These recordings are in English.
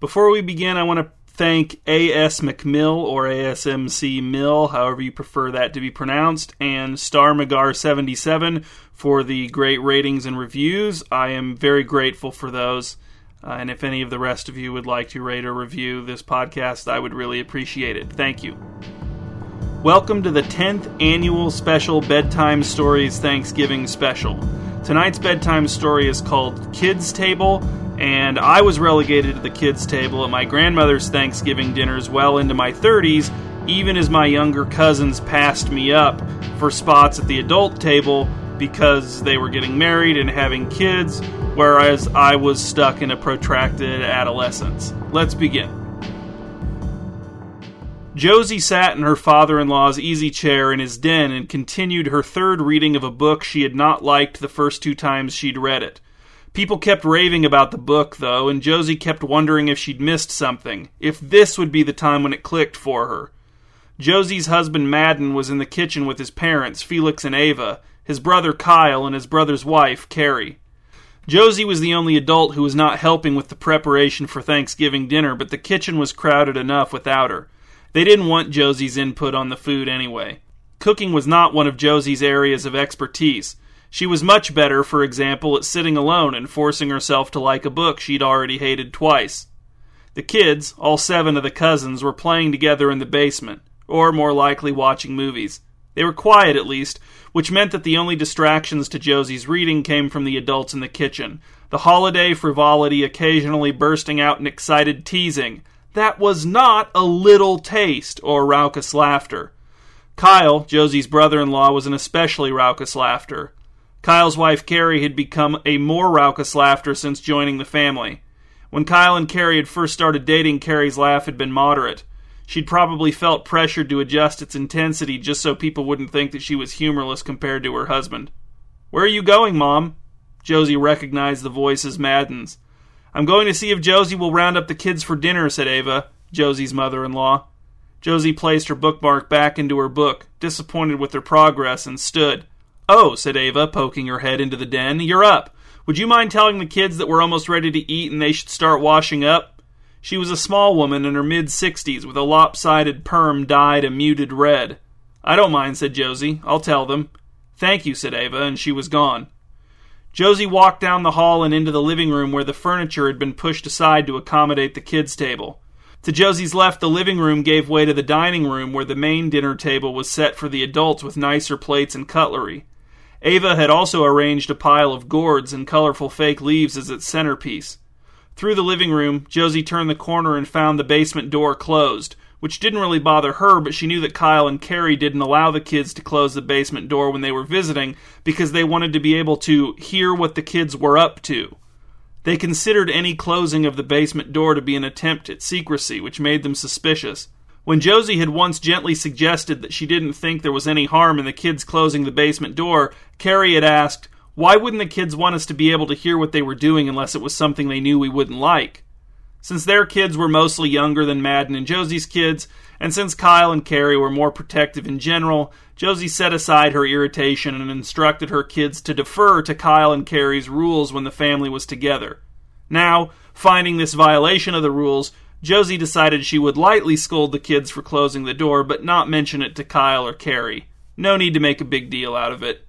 Before we begin, I want to thank A.S. McMill or ASMC Mill, however you prefer that to be pronounced, and Star Magar 77 for the great ratings and reviews. I am very grateful for those. Uh, and if any of the rest of you would like to rate or review this podcast, I would really appreciate it. Thank you. Welcome to the 10th annual special Bedtime Stories Thanksgiving special. Tonight's bedtime story is called Kids Table, and I was relegated to the kids' table at my grandmother's Thanksgiving dinners well into my 30s, even as my younger cousins passed me up for spots at the adult table because they were getting married and having kids, whereas I was stuck in a protracted adolescence. Let's begin. Josie sat in her father in law's easy chair in his den and continued her third reading of a book she had not liked the first two times she'd read it. People kept raving about the book, though, and Josie kept wondering if she'd missed something, if this would be the time when it clicked for her. Josie's husband Madden was in the kitchen with his parents, Felix and Ava, his brother Kyle, and his brother's wife, Carrie. Josie was the only adult who was not helping with the preparation for Thanksgiving dinner, but the kitchen was crowded enough without her. They didn't want Josie's input on the food anyway. Cooking was not one of Josie's areas of expertise. She was much better, for example, at sitting alone and forcing herself to like a book she'd already hated twice. The kids, all seven of the cousins, were playing together in the basement, or more likely watching movies. They were quiet, at least, which meant that the only distractions to Josie's reading came from the adults in the kitchen, the holiday frivolity occasionally bursting out in excited teasing, that was not a little taste or raucous laughter. Kyle, Josie's brother in law, was an especially raucous laughter. Kyle's wife Carrie had become a more raucous laughter since joining the family. When Kyle and Carrie had first started dating, Carrie's laugh had been moderate. She'd probably felt pressured to adjust its intensity just so people wouldn't think that she was humorless compared to her husband. Where are you going, Mom? Josie recognized the voice as Madden's. I'm going to see if Josie will round up the kids for dinner, said Ava, Josie's mother in law. Josie placed her bookmark back into her book, disappointed with her progress, and stood. Oh, said Ava, poking her head into the den, you're up. Would you mind telling the kids that we're almost ready to eat and they should start washing up? She was a small woman in her mid sixties with a lopsided perm dyed a muted red. I don't mind, said Josie. I'll tell them. Thank you, said Ava, and she was gone. Josie walked down the hall and into the living room where the furniture had been pushed aside to accommodate the kids' table. To Josie's left, the living room gave way to the dining room where the main dinner table was set for the adults with nicer plates and cutlery. Ava had also arranged a pile of gourds and colorful fake leaves as its centerpiece. Through the living room, Josie turned the corner and found the basement door closed, which didn't really bother her, but she knew that Kyle and Carrie didn't allow the kids to close the basement door when they were visiting because they wanted to be able to hear what the kids were up to. They considered any closing of the basement door to be an attempt at secrecy, which made them suspicious. When Josie had once gently suggested that she didn't think there was any harm in the kids closing the basement door, Carrie had asked, Why wouldn't the kids want us to be able to hear what they were doing unless it was something they knew we wouldn't like? Since their kids were mostly younger than Madden and Josie's kids, and since Kyle and Carrie were more protective in general, Josie set aside her irritation and instructed her kids to defer to Kyle and Carrie's rules when the family was together. Now, finding this violation of the rules, Josie decided she would lightly scold the kids for closing the door, but not mention it to Kyle or Carrie. No need to make a big deal out of it.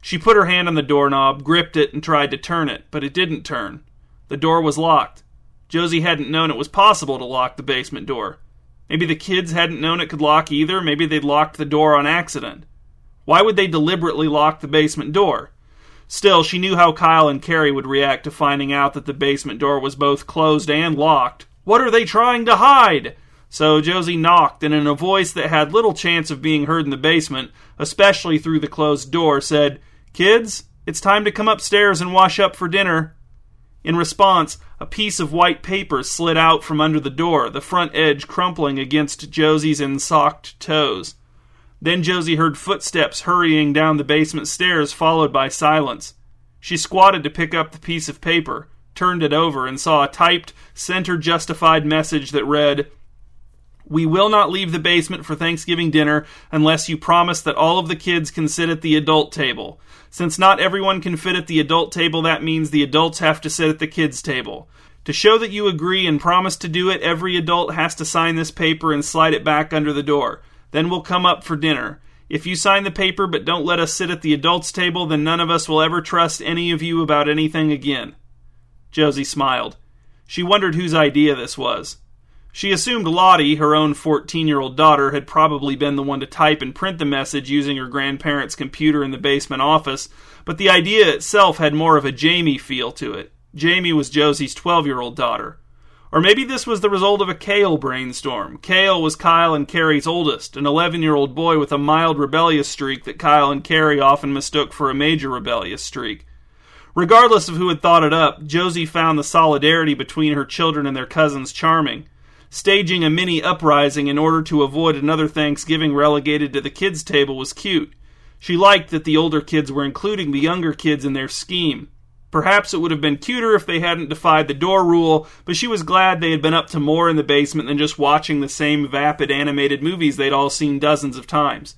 She put her hand on the doorknob, gripped it, and tried to turn it, but it didn't turn. The door was locked. Josie hadn't known it was possible to lock the basement door. Maybe the kids hadn't known it could lock either. Maybe they'd locked the door on accident. Why would they deliberately lock the basement door? Still, she knew how Kyle and Carrie would react to finding out that the basement door was both closed and locked. What are they trying to hide? So Josie knocked, and in a voice that had little chance of being heard in the basement, especially through the closed door, said, Kids, it's time to come upstairs and wash up for dinner. In response, a piece of white paper slid out from under the door, the front edge crumpling against Josie's ensocked toes. Then Josie heard footsteps hurrying down the basement stairs, followed by silence. She squatted to pick up the piece of paper, turned it over, and saw a typed, center justified message that read, we will not leave the basement for Thanksgiving dinner unless you promise that all of the kids can sit at the adult table. Since not everyone can fit at the adult table, that means the adults have to sit at the kids' table. To show that you agree and promise to do it, every adult has to sign this paper and slide it back under the door. Then we'll come up for dinner. If you sign the paper but don't let us sit at the adults' table, then none of us will ever trust any of you about anything again. Josie smiled. She wondered whose idea this was. She assumed Lottie, her own 14 year old daughter, had probably been the one to type and print the message using her grandparents' computer in the basement office, but the idea itself had more of a Jamie feel to it. Jamie was Josie's 12 year old daughter. Or maybe this was the result of a Cale brainstorm. Cale was Kyle and Carrie's oldest, an 11 year old boy with a mild rebellious streak that Kyle and Carrie often mistook for a major rebellious streak. Regardless of who had thought it up, Josie found the solidarity between her children and their cousins charming. Staging a mini uprising in order to avoid another Thanksgiving relegated to the kids' table was cute. She liked that the older kids were including the younger kids in their scheme. Perhaps it would have been cuter if they hadn't defied the door rule, but she was glad they had been up to more in the basement than just watching the same vapid animated movies they'd all seen dozens of times.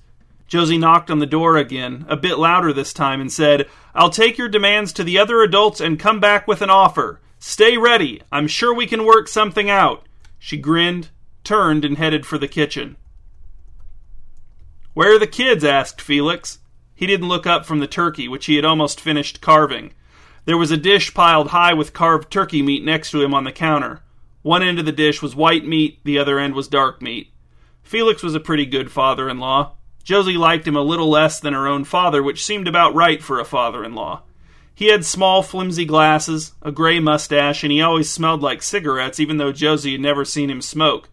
Josie knocked on the door again, a bit louder this time, and said, I'll take your demands to the other adults and come back with an offer. Stay ready. I'm sure we can work something out. She grinned, turned, and headed for the kitchen. Where are the kids? asked Felix. He didn't look up from the turkey, which he had almost finished carving. There was a dish piled high with carved turkey meat next to him on the counter. One end of the dish was white meat, the other end was dark meat. Felix was a pretty good father in law. Josie liked him a little less than her own father, which seemed about right for a father in law. He had small, flimsy glasses, a gray mustache, and he always smelled like cigarettes, even though Josie had never seen him smoke.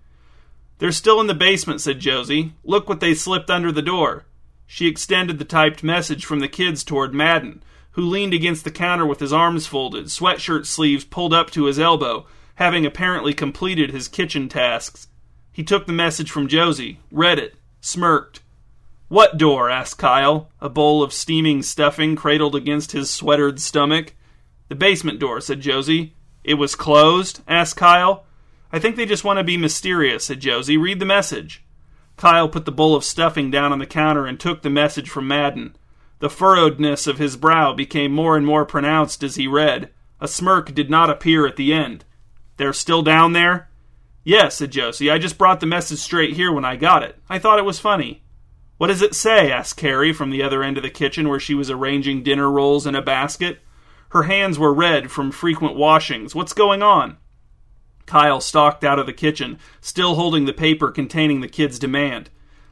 They're still in the basement, said Josie. Look what they slipped under the door. She extended the typed message from the kids toward Madden, who leaned against the counter with his arms folded, sweatshirt sleeves pulled up to his elbow, having apparently completed his kitchen tasks. He took the message from Josie, read it, smirked. What door? asked Kyle, a bowl of steaming stuffing cradled against his sweatered stomach. The basement door, said Josie. It was closed? asked Kyle. I think they just want to be mysterious, said Josie. Read the message. Kyle put the bowl of stuffing down on the counter and took the message from Madden. The furrowedness of his brow became more and more pronounced as he read. A smirk did not appear at the end. They're still down there? Yes, said Josie. I just brought the message straight here when I got it. I thought it was funny. What does it say? asked Carrie from the other end of the kitchen where she was arranging dinner rolls in a basket. Her hands were red from frequent washings. What's going on? Kyle stalked out of the kitchen, still holding the paper containing the kid's demand.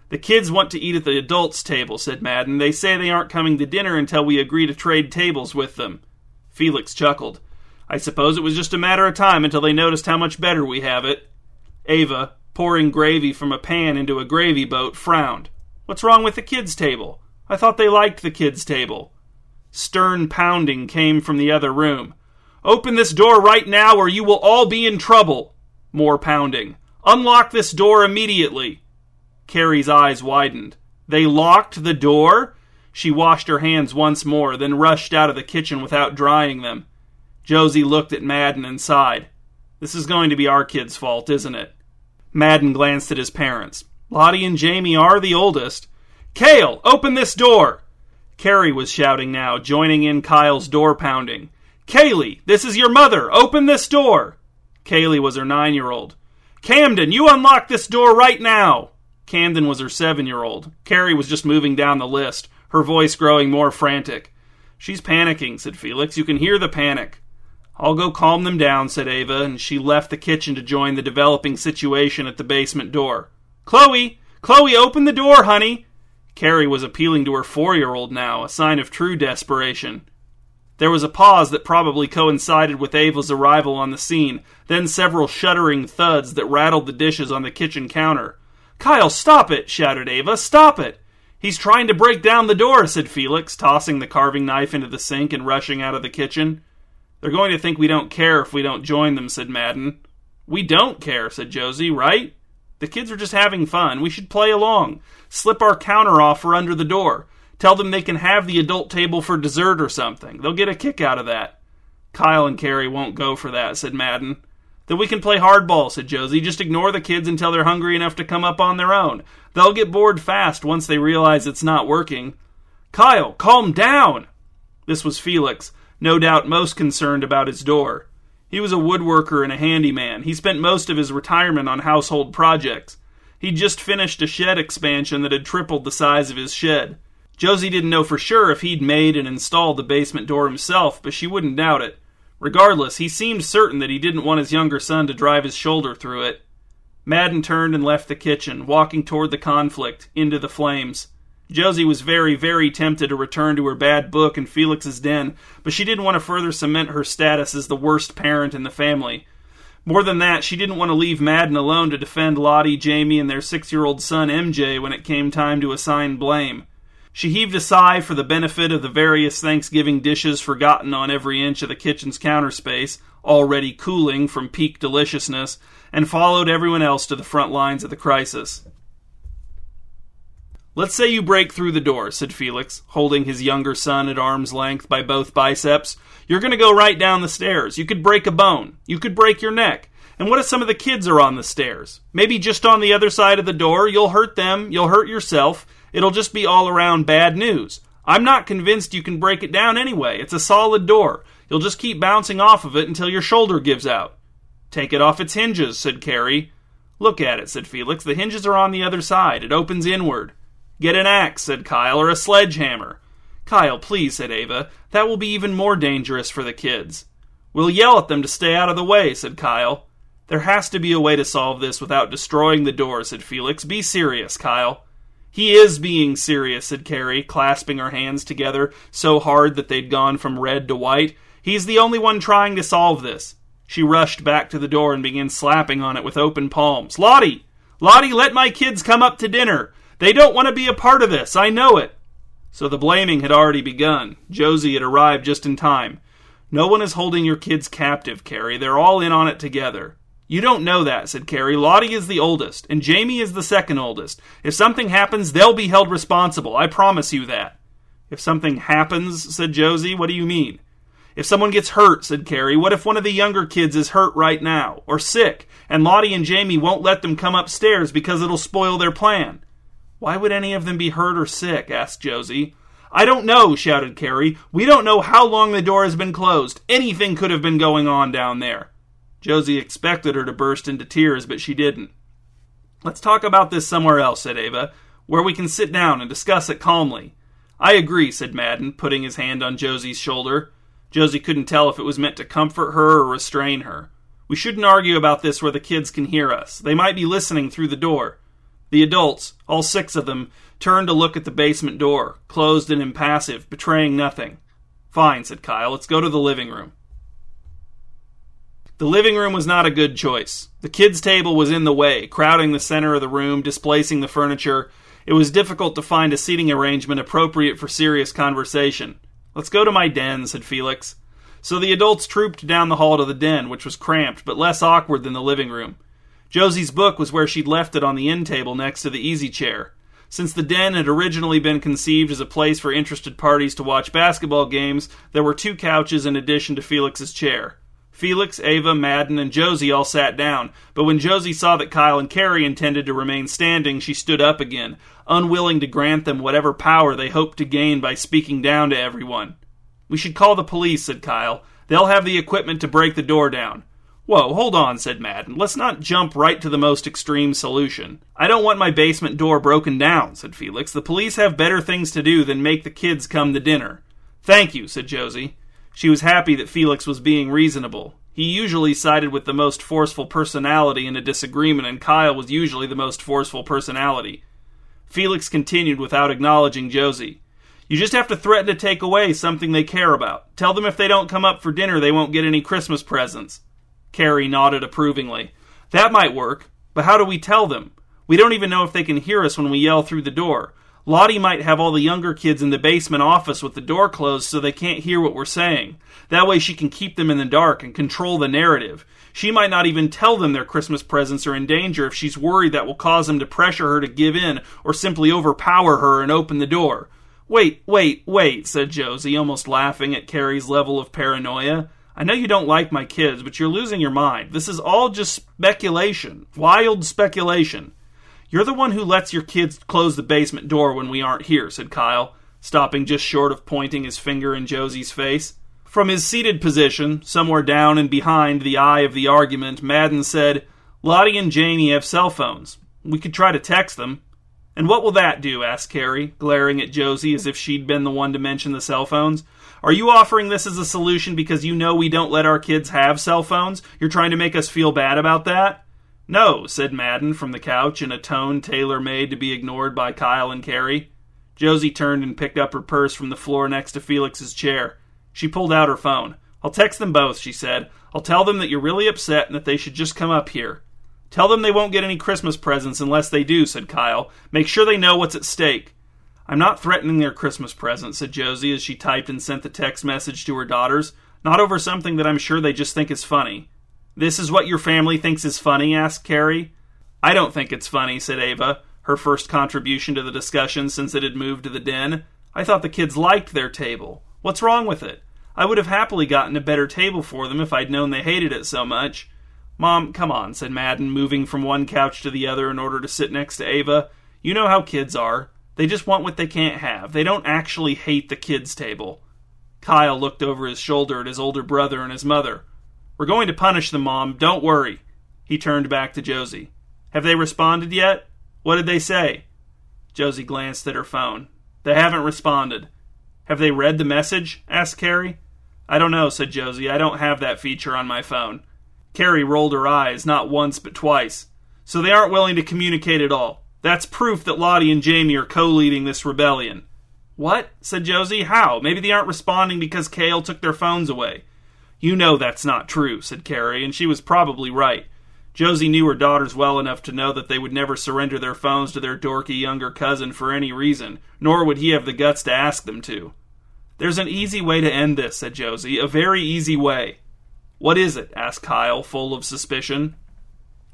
The kids want to eat at the adults' table, said Madden. They say they aren't coming to dinner until we agree to trade tables with them. Felix chuckled. I suppose it was just a matter of time until they noticed how much better we have it. Ava, pouring gravy from a pan into a gravy boat, frowned. What's wrong with the kids' table? I thought they liked the kids' table. Stern pounding came from the other room. Open this door right now or you will all be in trouble. More pounding. Unlock this door immediately. Carrie's eyes widened. They locked the door? She washed her hands once more, then rushed out of the kitchen without drying them. Josie looked at Madden and sighed. This is going to be our kid's fault, isn't it? Madden glanced at his parents. Lottie and Jamie are the oldest. Cale, open this door! Carrie was shouting now, joining in Kyle's door pounding. Kaylee, this is your mother! Open this door! Kaylee was her nine year old. Camden, you unlock this door right now! Camden was her seven year old. Carrie was just moving down the list, her voice growing more frantic. She's panicking, said Felix. You can hear the panic. I'll go calm them down, said Ava, and she left the kitchen to join the developing situation at the basement door. Chloe! Chloe, open the door, honey! Carrie was appealing to her four year old now, a sign of true desperation. There was a pause that probably coincided with Ava's arrival on the scene, then several shuddering thuds that rattled the dishes on the kitchen counter. Kyle, stop it! shouted Ava. Stop it! He's trying to break down the door, said Felix, tossing the carving knife into the sink and rushing out of the kitchen. They're going to think we don't care if we don't join them, said Madden. We don't care, said Josie, right? The kids are just having fun. We should play along. Slip our counter offer under the door. Tell them they can have the adult table for dessert or something. They'll get a kick out of that. Kyle and Carrie won't go for that, said Madden. Then we can play hardball, said Josie. Just ignore the kids until they're hungry enough to come up on their own. They'll get bored fast once they realize it's not working. Kyle, calm down! This was Felix, no doubt most concerned about his door. He was a woodworker and a handyman. He spent most of his retirement on household projects. He'd just finished a shed expansion that had tripled the size of his shed. Josie didn't know for sure if he'd made and installed the basement door himself, but she wouldn't doubt it. Regardless, he seemed certain that he didn't want his younger son to drive his shoulder through it. Madden turned and left the kitchen, walking toward the conflict, into the flames. Josie was very, very tempted to return to her bad book in Felix's den, but she didn't want to further cement her status as the worst parent in the family. More than that, she didn't want to leave Madden alone to defend Lottie, Jamie, and their six year old son MJ when it came time to assign blame. She heaved a sigh for the benefit of the various Thanksgiving dishes forgotten on every inch of the kitchen's counter space, already cooling from peak deliciousness, and followed everyone else to the front lines of the crisis. Let's say you break through the door, said Felix, holding his younger son at arm's length by both biceps. You're going to go right down the stairs. You could break a bone. You could break your neck. And what if some of the kids are on the stairs? Maybe just on the other side of the door. You'll hurt them. You'll hurt yourself. It'll just be all around bad news. I'm not convinced you can break it down anyway. It's a solid door. You'll just keep bouncing off of it until your shoulder gives out. Take it off its hinges, said Carrie. Look at it, said Felix. The hinges are on the other side. It opens inward. Get an axe, said Kyle, or a sledgehammer. Kyle, please, said Ava. That will be even more dangerous for the kids. We'll yell at them to stay out of the way, said Kyle. There has to be a way to solve this without destroying the door, said Felix. Be serious, Kyle. He is being serious, said Carrie, clasping her hands together so hard that they'd gone from red to white. He's the only one trying to solve this. She rushed back to the door and began slapping on it with open palms. Lottie! Lottie, let my kids come up to dinner! They don't want to be a part of this. I know it. So the blaming had already begun. Josie had arrived just in time. No one is holding your kids captive, Carrie. They're all in on it together. You don't know that, said Carrie. Lottie is the oldest, and Jamie is the second oldest. If something happens, they'll be held responsible. I promise you that. If something happens, said Josie, what do you mean? If someone gets hurt, said Carrie, what if one of the younger kids is hurt right now, or sick, and Lottie and Jamie won't let them come upstairs because it'll spoil their plan? Why would any of them be hurt or sick? asked Josie. I don't know, shouted Carrie. We don't know how long the door has been closed. Anything could have been going on down there. Josie expected her to burst into tears, but she didn't. Let's talk about this somewhere else, said Ava, where we can sit down and discuss it calmly. I agree, said Madden, putting his hand on Josie's shoulder. Josie couldn't tell if it was meant to comfort her or restrain her. We shouldn't argue about this where the kids can hear us. They might be listening through the door. The adults, all six of them, turned to look at the basement door, closed and impassive, betraying nothing. Fine, said Kyle. Let's go to the living room. The living room was not a good choice. The kids' table was in the way, crowding the center of the room, displacing the furniture. It was difficult to find a seating arrangement appropriate for serious conversation. Let's go to my den, said Felix. So the adults trooped down the hall to the den, which was cramped, but less awkward than the living room. Josie's book was where she'd left it on the end table next to the easy chair. Since the den had originally been conceived as a place for interested parties to watch basketball games, there were two couches in addition to Felix's chair. Felix, Ava, Madden, and Josie all sat down, but when Josie saw that Kyle and Carrie intended to remain standing, she stood up again, unwilling to grant them whatever power they hoped to gain by speaking down to everyone. We should call the police, said Kyle. They'll have the equipment to break the door down. Whoa, hold on, said Madden. Let's not jump right to the most extreme solution. I don't want my basement door broken down, said Felix. The police have better things to do than make the kids come to dinner. Thank you, said Josie. She was happy that Felix was being reasonable. He usually sided with the most forceful personality in a disagreement, and Kyle was usually the most forceful personality. Felix continued without acknowledging Josie. You just have to threaten to take away something they care about. Tell them if they don't come up for dinner, they won't get any Christmas presents. Carrie nodded approvingly. That might work, but how do we tell them? We don't even know if they can hear us when we yell through the door. Lottie might have all the younger kids in the basement office with the door closed so they can't hear what we're saying. That way she can keep them in the dark and control the narrative. She might not even tell them their Christmas presents are in danger if she's worried that will cause them to pressure her to give in or simply overpower her and open the door. Wait, wait, wait, said Josie, almost laughing at Carrie's level of paranoia. I know you don't like my kids, but you're losing your mind. This is all just speculation. Wild speculation. You're the one who lets your kids close the basement door when we aren't here, said Kyle, stopping just short of pointing his finger in Josie's face. From his seated position, somewhere down and behind the eye of the argument, Madden said, Lottie and Jamie have cell phones. We could try to text them. And what will that do? asked Carrie, glaring at Josie as if she'd been the one to mention the cell phones. Are you offering this as a solution because you know we don't let our kids have cell phones? You're trying to make us feel bad about that? No, said Madden from the couch in a tone tailor made to be ignored by Kyle and Carrie. Josie turned and picked up her purse from the floor next to Felix's chair. She pulled out her phone. I'll text them both, she said. I'll tell them that you're really upset and that they should just come up here. Tell them they won't get any Christmas presents unless they do, said Kyle. Make sure they know what's at stake. I'm not threatening their Christmas present, said Josie as she typed and sent the text message to her daughters. Not over something that I'm sure they just think is funny. This is what your family thinks is funny? asked Carrie. I don't think it's funny, said Ava, her first contribution to the discussion since it had moved to the den. I thought the kids liked their table. What's wrong with it? I would have happily gotten a better table for them if I'd known they hated it so much. Mom, come on, said Madden, moving from one couch to the other in order to sit next to Ava. You know how kids are. They just want what they can't have. They don't actually hate the kids' table. Kyle looked over his shoulder at his older brother and his mother. We're going to punish them, Mom. Don't worry. He turned back to Josie. Have they responded yet? What did they say? Josie glanced at her phone. They haven't responded. Have they read the message? asked Carrie. I don't know, said Josie. I don't have that feature on my phone. Carrie rolled her eyes, not once but twice. So they aren't willing to communicate at all. That's proof that Lottie and Jamie are co leading this rebellion. What? said Josie. How? Maybe they aren't responding because Cale took their phones away. You know that's not true, said Carrie, and she was probably right. Josie knew her daughters well enough to know that they would never surrender their phones to their dorky younger cousin for any reason, nor would he have the guts to ask them to. There's an easy way to end this, said Josie. A very easy way. What is it? asked Kyle, full of suspicion.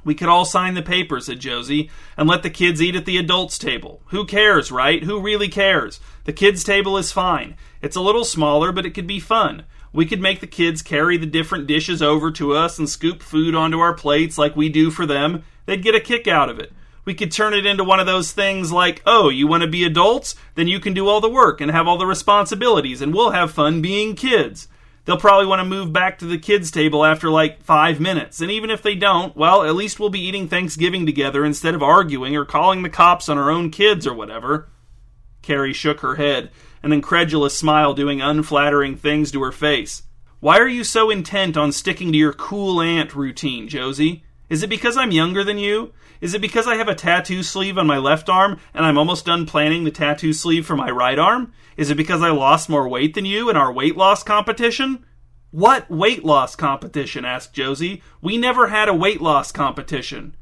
We could all sign the paper, said Josie, and let the kids eat at the adults' table. Who cares, right? Who really cares? The kids' table is fine. It's a little smaller, but it could be fun. We could make the kids carry the different dishes over to us and scoop food onto our plates like we do for them. They'd get a kick out of it. We could turn it into one of those things like, oh, you want to be adults? Then you can do all the work and have all the responsibilities, and we'll have fun being kids they'll probably want to move back to the kids' table after like five minutes. And even if they don't, well, at least we'll be eating Thanksgiving together instead of arguing or calling the cops on our own kids or whatever. Carrie shook her head, an incredulous smile doing unflattering things to her face. Why are you so intent on sticking to your cool aunt routine, Josie? Is it because I'm younger than you? Is it because I have a tattoo sleeve on my left arm and I'm almost done planning the tattoo sleeve for my right arm? Is it because I lost more weight than you in our weight loss competition? What weight loss competition? asked Josie. We never had a weight loss competition.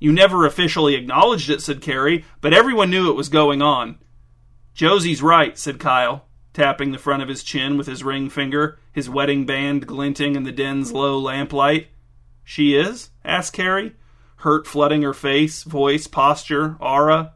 You never officially acknowledged it, said Carrie, but everyone knew it was going on. Josie's right, said Kyle, tapping the front of his chin with his ring finger, his wedding band glinting in the den's low lamplight. She is? asked Carrie hurt flooding her face, voice, posture, aura.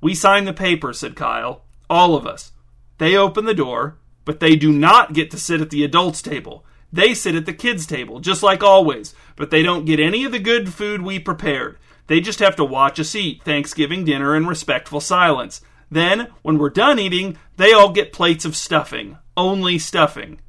We sign the paper, said Kyle. All of us. They open the door, but they do not get to sit at the adults' table. They sit at the kids' table, just like always, but they don't get any of the good food we prepared. They just have to watch us eat Thanksgiving dinner in respectful silence. Then, when we're done eating, they all get plates of stuffing. Only stuffing.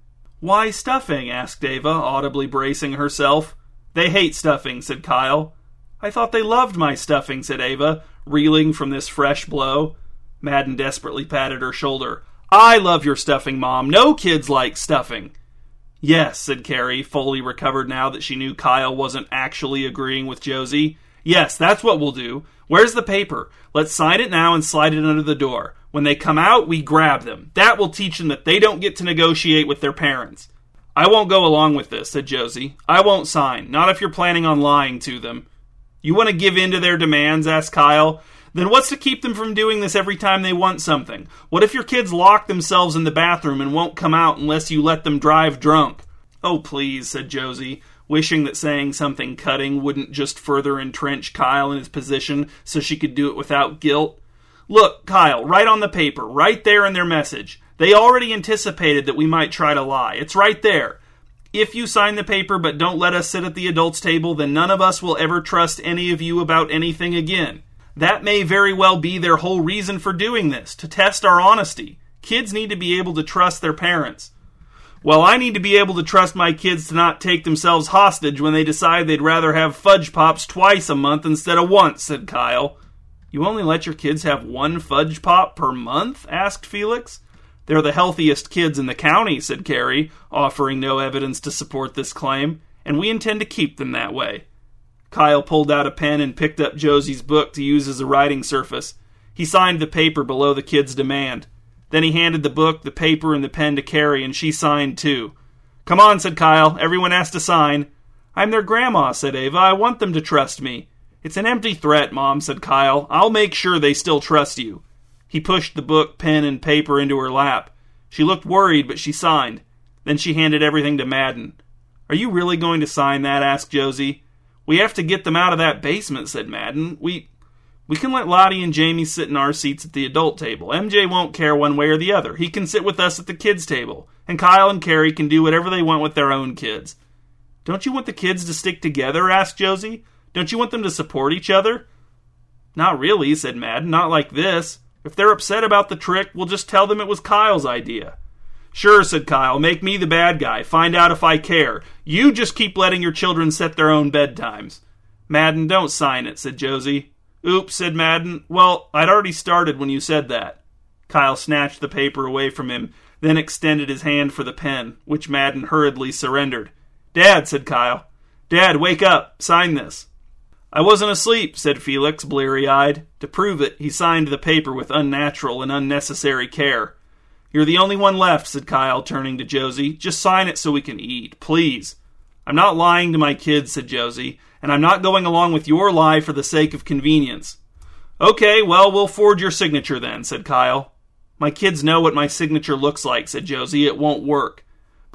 Why stuffing? asked Ava, audibly bracing herself. They hate stuffing, said Kyle. I thought they loved my stuffing, said Ava, reeling from this fresh blow. Madden desperately patted her shoulder. I love your stuffing, Mom. No kids like stuffing. Yes, said Carrie, fully recovered now that she knew Kyle wasn't actually agreeing with Josie. Yes, that's what we'll do. Where's the paper? Let's sign it now and slide it under the door. When they come out, we grab them. That will teach them that they don't get to negotiate with their parents. I won't go along with this, said Josie. I won't sign, not if you're planning on lying to them. You want to give in to their demands? asked Kyle. Then what's to keep them from doing this every time they want something? What if your kids lock themselves in the bathroom and won't come out unless you let them drive drunk? Oh, please, said Josie, wishing that saying something cutting wouldn't just further entrench Kyle in his position so she could do it without guilt. Look, Kyle, right on the paper, right there in their message. They already anticipated that we might try to lie. It's right there. If you sign the paper but don't let us sit at the adults' table, then none of us will ever trust any of you about anything again. That may very well be their whole reason for doing this, to test our honesty. Kids need to be able to trust their parents. Well, I need to be able to trust my kids to not take themselves hostage when they decide they'd rather have fudge pops twice a month instead of once, said Kyle. You only let your kids have one fudge pop per month? asked Felix. They're the healthiest kids in the county, said Carrie, offering no evidence to support this claim, and we intend to keep them that way. Kyle pulled out a pen and picked up Josie's book to use as a writing surface. He signed the paper below the kid's demand. Then he handed the book, the paper, and the pen to Carrie, and she signed too. Come on, said Kyle. Everyone has to sign. I'm their grandma, said Ava. I want them to trust me. It's an empty threat, Mom, said Kyle. I'll make sure they still trust you. He pushed the book, pen, and paper into her lap. She looked worried, but she signed. Then she handed everything to Madden. Are you really going to sign that? asked Josie. We have to get them out of that basement, said Madden. We we can let Lottie and Jamie sit in our seats at the adult table. MJ won't care one way or the other. He can sit with us at the kids' table. And Kyle and Carrie can do whatever they want with their own kids. Don't you want the kids to stick together? asked Josie. Don't you want them to support each other? Not really, said Madden. Not like this. If they're upset about the trick, we'll just tell them it was Kyle's idea. Sure, said Kyle. Make me the bad guy. Find out if I care. You just keep letting your children set their own bedtimes. Madden, don't sign it, said Josie. Oops, said Madden. Well, I'd already started when you said that. Kyle snatched the paper away from him, then extended his hand for the pen, which Madden hurriedly surrendered. Dad, said Kyle. Dad, wake up. Sign this. I wasn't asleep, said Felix, bleary eyed. To prove it, he signed the paper with unnatural and unnecessary care. You're the only one left, said Kyle, turning to Josie. Just sign it so we can eat, please. I'm not lying to my kids, said Josie and I'm not going along with your lie for the sake of convenience. Okay, well, we'll forge your signature then, said Kyle. My kids know what my signature looks like, said Josie. It won't work.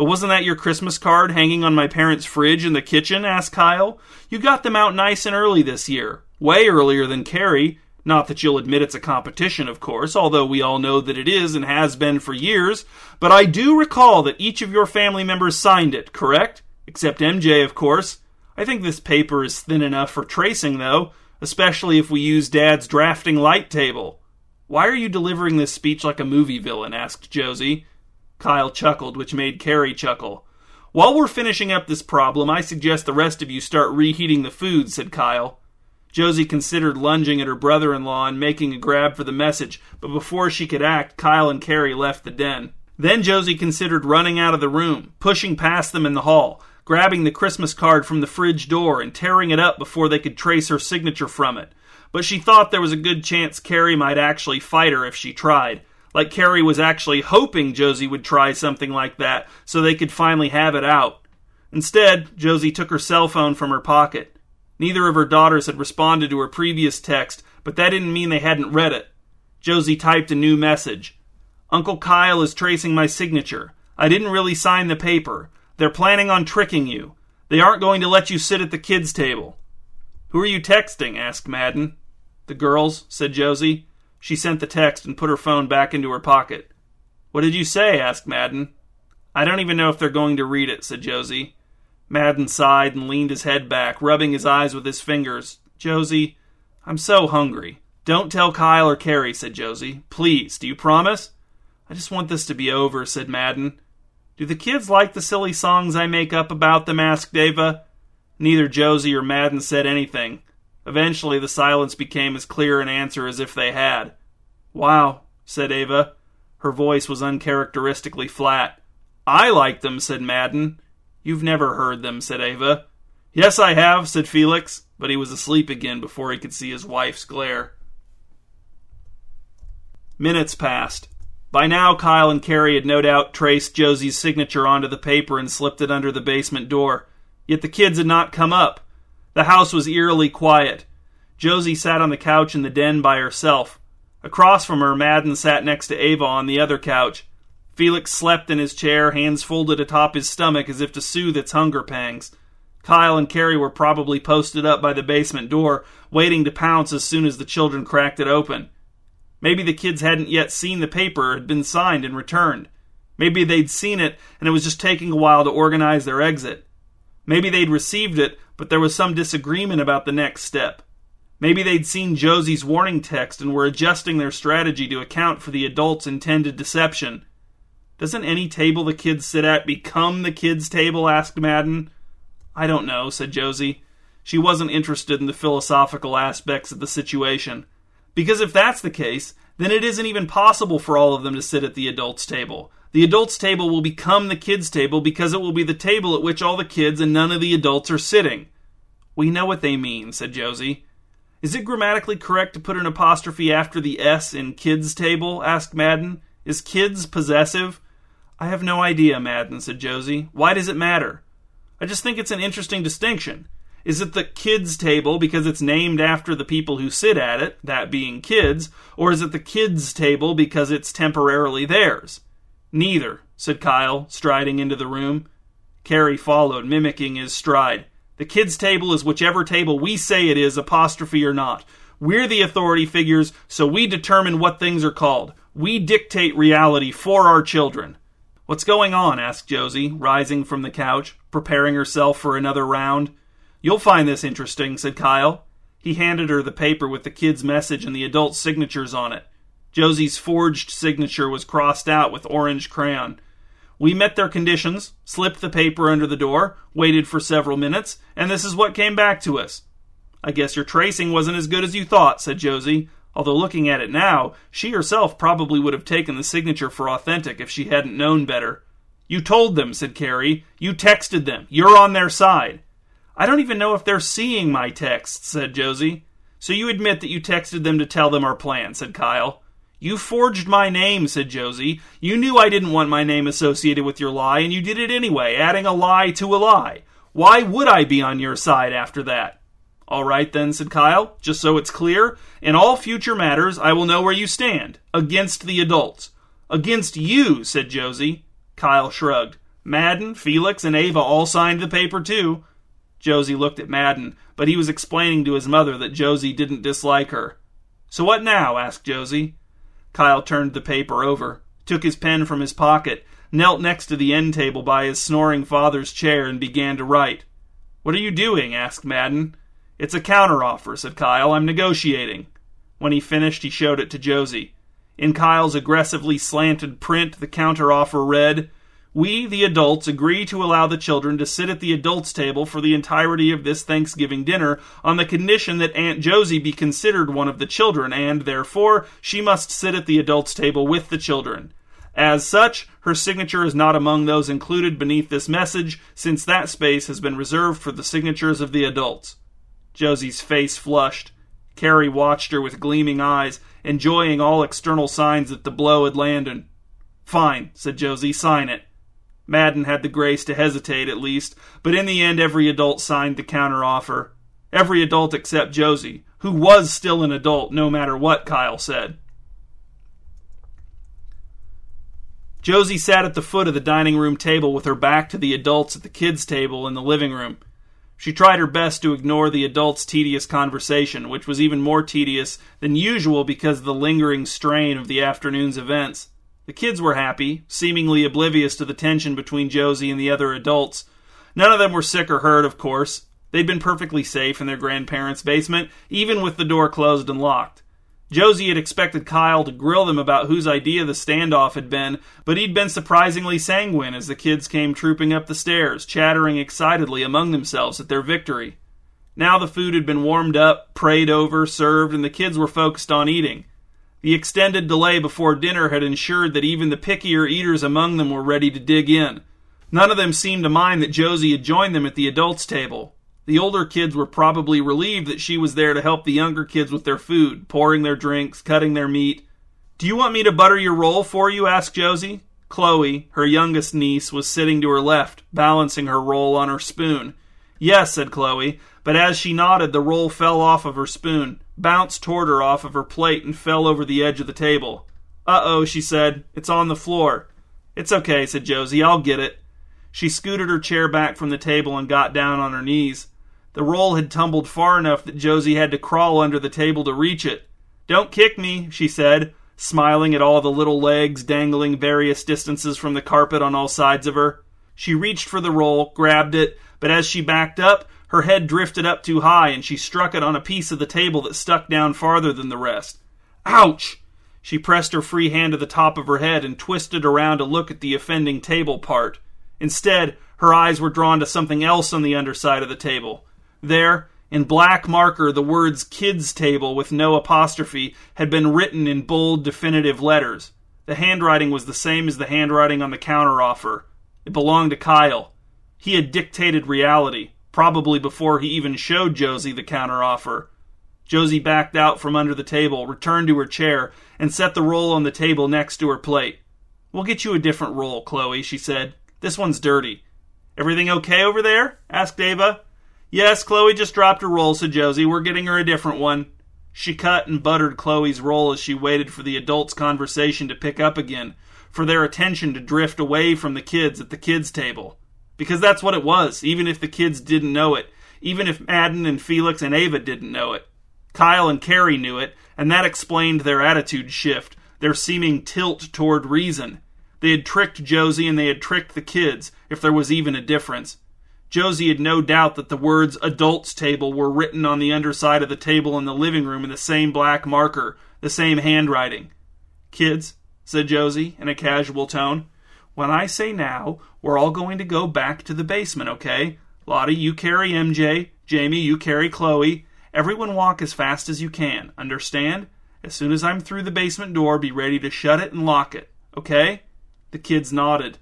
But wasn't that your Christmas card hanging on my parents' fridge in the kitchen? asked Kyle. You got them out nice and early this year. Way earlier than Carrie. Not that you'll admit it's a competition, of course, although we all know that it is and has been for years. But I do recall that each of your family members signed it, correct? Except MJ, of course. I think this paper is thin enough for tracing, though, especially if we use Dad's drafting light table. Why are you delivering this speech like a movie villain? asked Josie. Kyle chuckled, which made Carrie chuckle. While we're finishing up this problem, I suggest the rest of you start reheating the food, said Kyle. Josie considered lunging at her brother in law and making a grab for the message, but before she could act, Kyle and Carrie left the den. Then Josie considered running out of the room, pushing past them in the hall, grabbing the Christmas card from the fridge door and tearing it up before they could trace her signature from it. But she thought there was a good chance Carrie might actually fight her if she tried. Like Carrie was actually hoping Josie would try something like that so they could finally have it out. Instead, Josie took her cell phone from her pocket. Neither of her daughters had responded to her previous text, but that didn't mean they hadn't read it. Josie typed a new message. Uncle Kyle is tracing my signature. I didn't really sign the paper. They're planning on tricking you. They aren't going to let you sit at the kids' table. Who are you texting? asked Madden. The girls, said Josie. She sent the text and put her phone back into her pocket. What did you say? asked Madden. I don't even know if they're going to read it, said Josie. Madden sighed and leaned his head back, rubbing his eyes with his fingers. Josie, I'm so hungry. Don't tell Kyle or Carrie, said Josie. Please, do you promise? I just want this to be over, said Madden. Do the kids like the silly songs I make up about them? asked Ava. Neither Josie or Madden said anything. Eventually, the silence became as clear an answer as if they had. Wow, said Ava. Her voice was uncharacteristically flat. I like them, said Madden. You've never heard them, said Ava. Yes, I have, said Felix, but he was asleep again before he could see his wife's glare. Minutes passed. By now, Kyle and Carrie had no doubt traced Josie's signature onto the paper and slipped it under the basement door. Yet the kids had not come up. The house was eerily quiet. Josie sat on the couch in the den by herself. Across from her, Madden sat next to Ava on the other couch. Felix slept in his chair, hands folded atop his stomach as if to soothe its hunger pangs. Kyle and Carrie were probably posted up by the basement door, waiting to pounce as soon as the children cracked it open. Maybe the kids hadn't yet seen the paper had been signed and returned. Maybe they'd seen it and it was just taking a while to organize their exit. Maybe they'd received it, but there was some disagreement about the next step. Maybe they'd seen Josie's warning text and were adjusting their strategy to account for the adult's intended deception. Doesn't any table the kids sit at become the kids' table? asked Madden. I don't know, said Josie. She wasn't interested in the philosophical aspects of the situation. Because if that's the case, then it isn't even possible for all of them to sit at the adults' table. The adults' table will become the kids' table because it will be the table at which all the kids and none of the adults are sitting. We know what they mean, said Josie. Is it grammatically correct to put an apostrophe after the S in kids' table? asked Madden. Is kids possessive? I have no idea, Madden, said Josie. Why does it matter? I just think it's an interesting distinction. Is it the kids' table because it's named after the people who sit at it, that being kids, or is it the kids' table because it's temporarily theirs? Neither, said Kyle, striding into the room. Carrie followed, mimicking his stride. The kids' table is whichever table we say it is, apostrophe or not. We're the authority figures, so we determine what things are called. We dictate reality for our children. What's going on? asked Josie, rising from the couch, preparing herself for another round. You'll find this interesting, said Kyle. He handed her the paper with the kid's message and the adult signatures on it. Josie's forged signature was crossed out with orange crayon. We met their conditions, slipped the paper under the door, waited for several minutes, and this is what came back to us. I guess your tracing wasn't as good as you thought, said Josie, although looking at it now, she herself probably would have taken the signature for authentic if she hadn't known better. You told them, said Carrie. You texted them. You're on their side. I don't even know if they're seeing my texts, said Josie. So you admit that you texted them to tell them our plan, said Kyle. You forged my name, said Josie. You knew I didn't want my name associated with your lie, and you did it anyway, adding a lie to a lie. Why would I be on your side after that? All right, then, said Kyle, just so it's clear. In all future matters, I will know where you stand. Against the adults. Against you, said Josie. Kyle shrugged. Madden, Felix, and Ava all signed the paper, too. Josie looked at Madden, but he was explaining to his mother that Josie didn't dislike her. So what now? asked Josie. Kyle turned the paper over, took his pen from his pocket, knelt next to the end table by his snoring father's chair, and began to write. What are you doing? asked Madden. It's a counteroffer, said Kyle. I'm negotiating. When he finished, he showed it to Josie. In Kyle's aggressively slanted print, the counteroffer read, we, the adults, agree to allow the children to sit at the adults' table for the entirety of this Thanksgiving dinner on the condition that Aunt Josie be considered one of the children, and, therefore, she must sit at the adults' table with the children. As such, her signature is not among those included beneath this message, since that space has been reserved for the signatures of the adults. Josie's face flushed. Carrie watched her with gleaming eyes, enjoying all external signs that the blow had landed. Fine, said Josie, sign it. Madden had the grace to hesitate at least, but in the end every adult signed the counteroffer. Every adult except Josie, who was still an adult no matter what Kyle said. Josie sat at the foot of the dining room table with her back to the adults at the kids' table in the living room. She tried her best to ignore the adults' tedious conversation, which was even more tedious than usual because of the lingering strain of the afternoon's events. The kids were happy, seemingly oblivious to the tension between Josie and the other adults. None of them were sick or hurt, of course. They'd been perfectly safe in their grandparents' basement, even with the door closed and locked. Josie had expected Kyle to grill them about whose idea the standoff had been, but he'd been surprisingly sanguine as the kids came trooping up the stairs, chattering excitedly among themselves at their victory. Now the food had been warmed up, prayed over, served, and the kids were focused on eating. The extended delay before dinner had ensured that even the pickier eaters among them were ready to dig in. None of them seemed to mind that Josie had joined them at the adults' table. The older kids were probably relieved that she was there to help the younger kids with their food, pouring their drinks, cutting their meat. Do you want me to butter your roll for you? asked Josie. Chloe, her youngest niece, was sitting to her left, balancing her roll on her spoon. Yes, said Chloe, but as she nodded, the roll fell off of her spoon, bounced toward her off of her plate, and fell over the edge of the table. Uh oh, she said. It's on the floor. It's okay, said Josie. I'll get it. She scooted her chair back from the table and got down on her knees. The roll had tumbled far enough that Josie had to crawl under the table to reach it. Don't kick me, she said, smiling at all the little legs dangling various distances from the carpet on all sides of her. She reached for the roll, grabbed it, but as she backed up, her head drifted up too high and she struck it on a piece of the table that stuck down farther than the rest. Ouch! She pressed her free hand to the top of her head and twisted around to look at the offending table part. Instead, her eyes were drawn to something else on the underside of the table. There, in black marker, the words kids table with no apostrophe had been written in bold, definitive letters. The handwriting was the same as the handwriting on the counteroffer. It belonged to Kyle. He had dictated reality, probably before he even showed Josie the counteroffer. Josie backed out from under the table, returned to her chair, and set the roll on the table next to her plate. We'll get you a different roll, Chloe, she said. This one's dirty. Everything okay over there? asked Ava. Yes, Chloe just dropped her roll, said Josie. We're getting her a different one. She cut and buttered Chloe's roll as she waited for the adults' conversation to pick up again, for their attention to drift away from the kids at the kids' table. Because that's what it was, even if the kids didn't know it, even if Madden and Felix and Ava didn't know it. Cale and Carrie knew it, and that explained their attitude shift, their seeming tilt toward reason. They had tricked Josie and they had tricked the kids, if there was even a difference. Josie had no doubt that the words adults table were written on the underside of the table in the living room in the same black marker, the same handwriting. Kids, said Josie in a casual tone, when I say now, we're all going to go back to the basement, okay? Lottie, you carry MJ. Jamie, you carry Chloe. Everyone walk as fast as you can. Understand? As soon as I'm through the basement door, be ready to shut it and lock it. Okay? The kids nodded.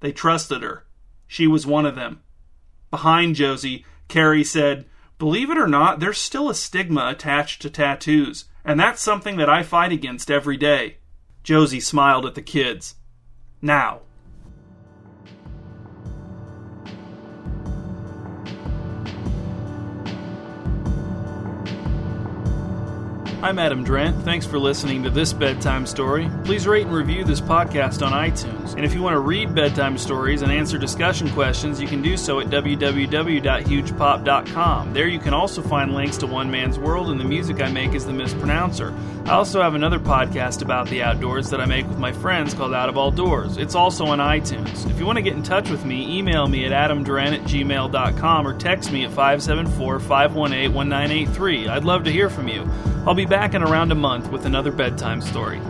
They trusted her. She was one of them. Behind Josie, Carrie said, Believe it or not, there's still a stigma attached to tattoos, and that's something that I fight against every day. Josie smiled at the kids. Now, I'm Adam Drent. Thanks for listening to this bedtime story. Please rate and review this podcast on iTunes. And if you want to read bedtime stories and answer discussion questions, you can do so at www.hugepop.com. There you can also find links to One Man's World and the music I make as the Mispronouncer. I also have another podcast about the outdoors that I make with my friends called Out of All Doors. It's also on iTunes. If you want to get in touch with me, email me at adamdren at gmail.com or text me at 574 518 1983. I'd love to hear from you. I'll be back in around a month with another bedtime story.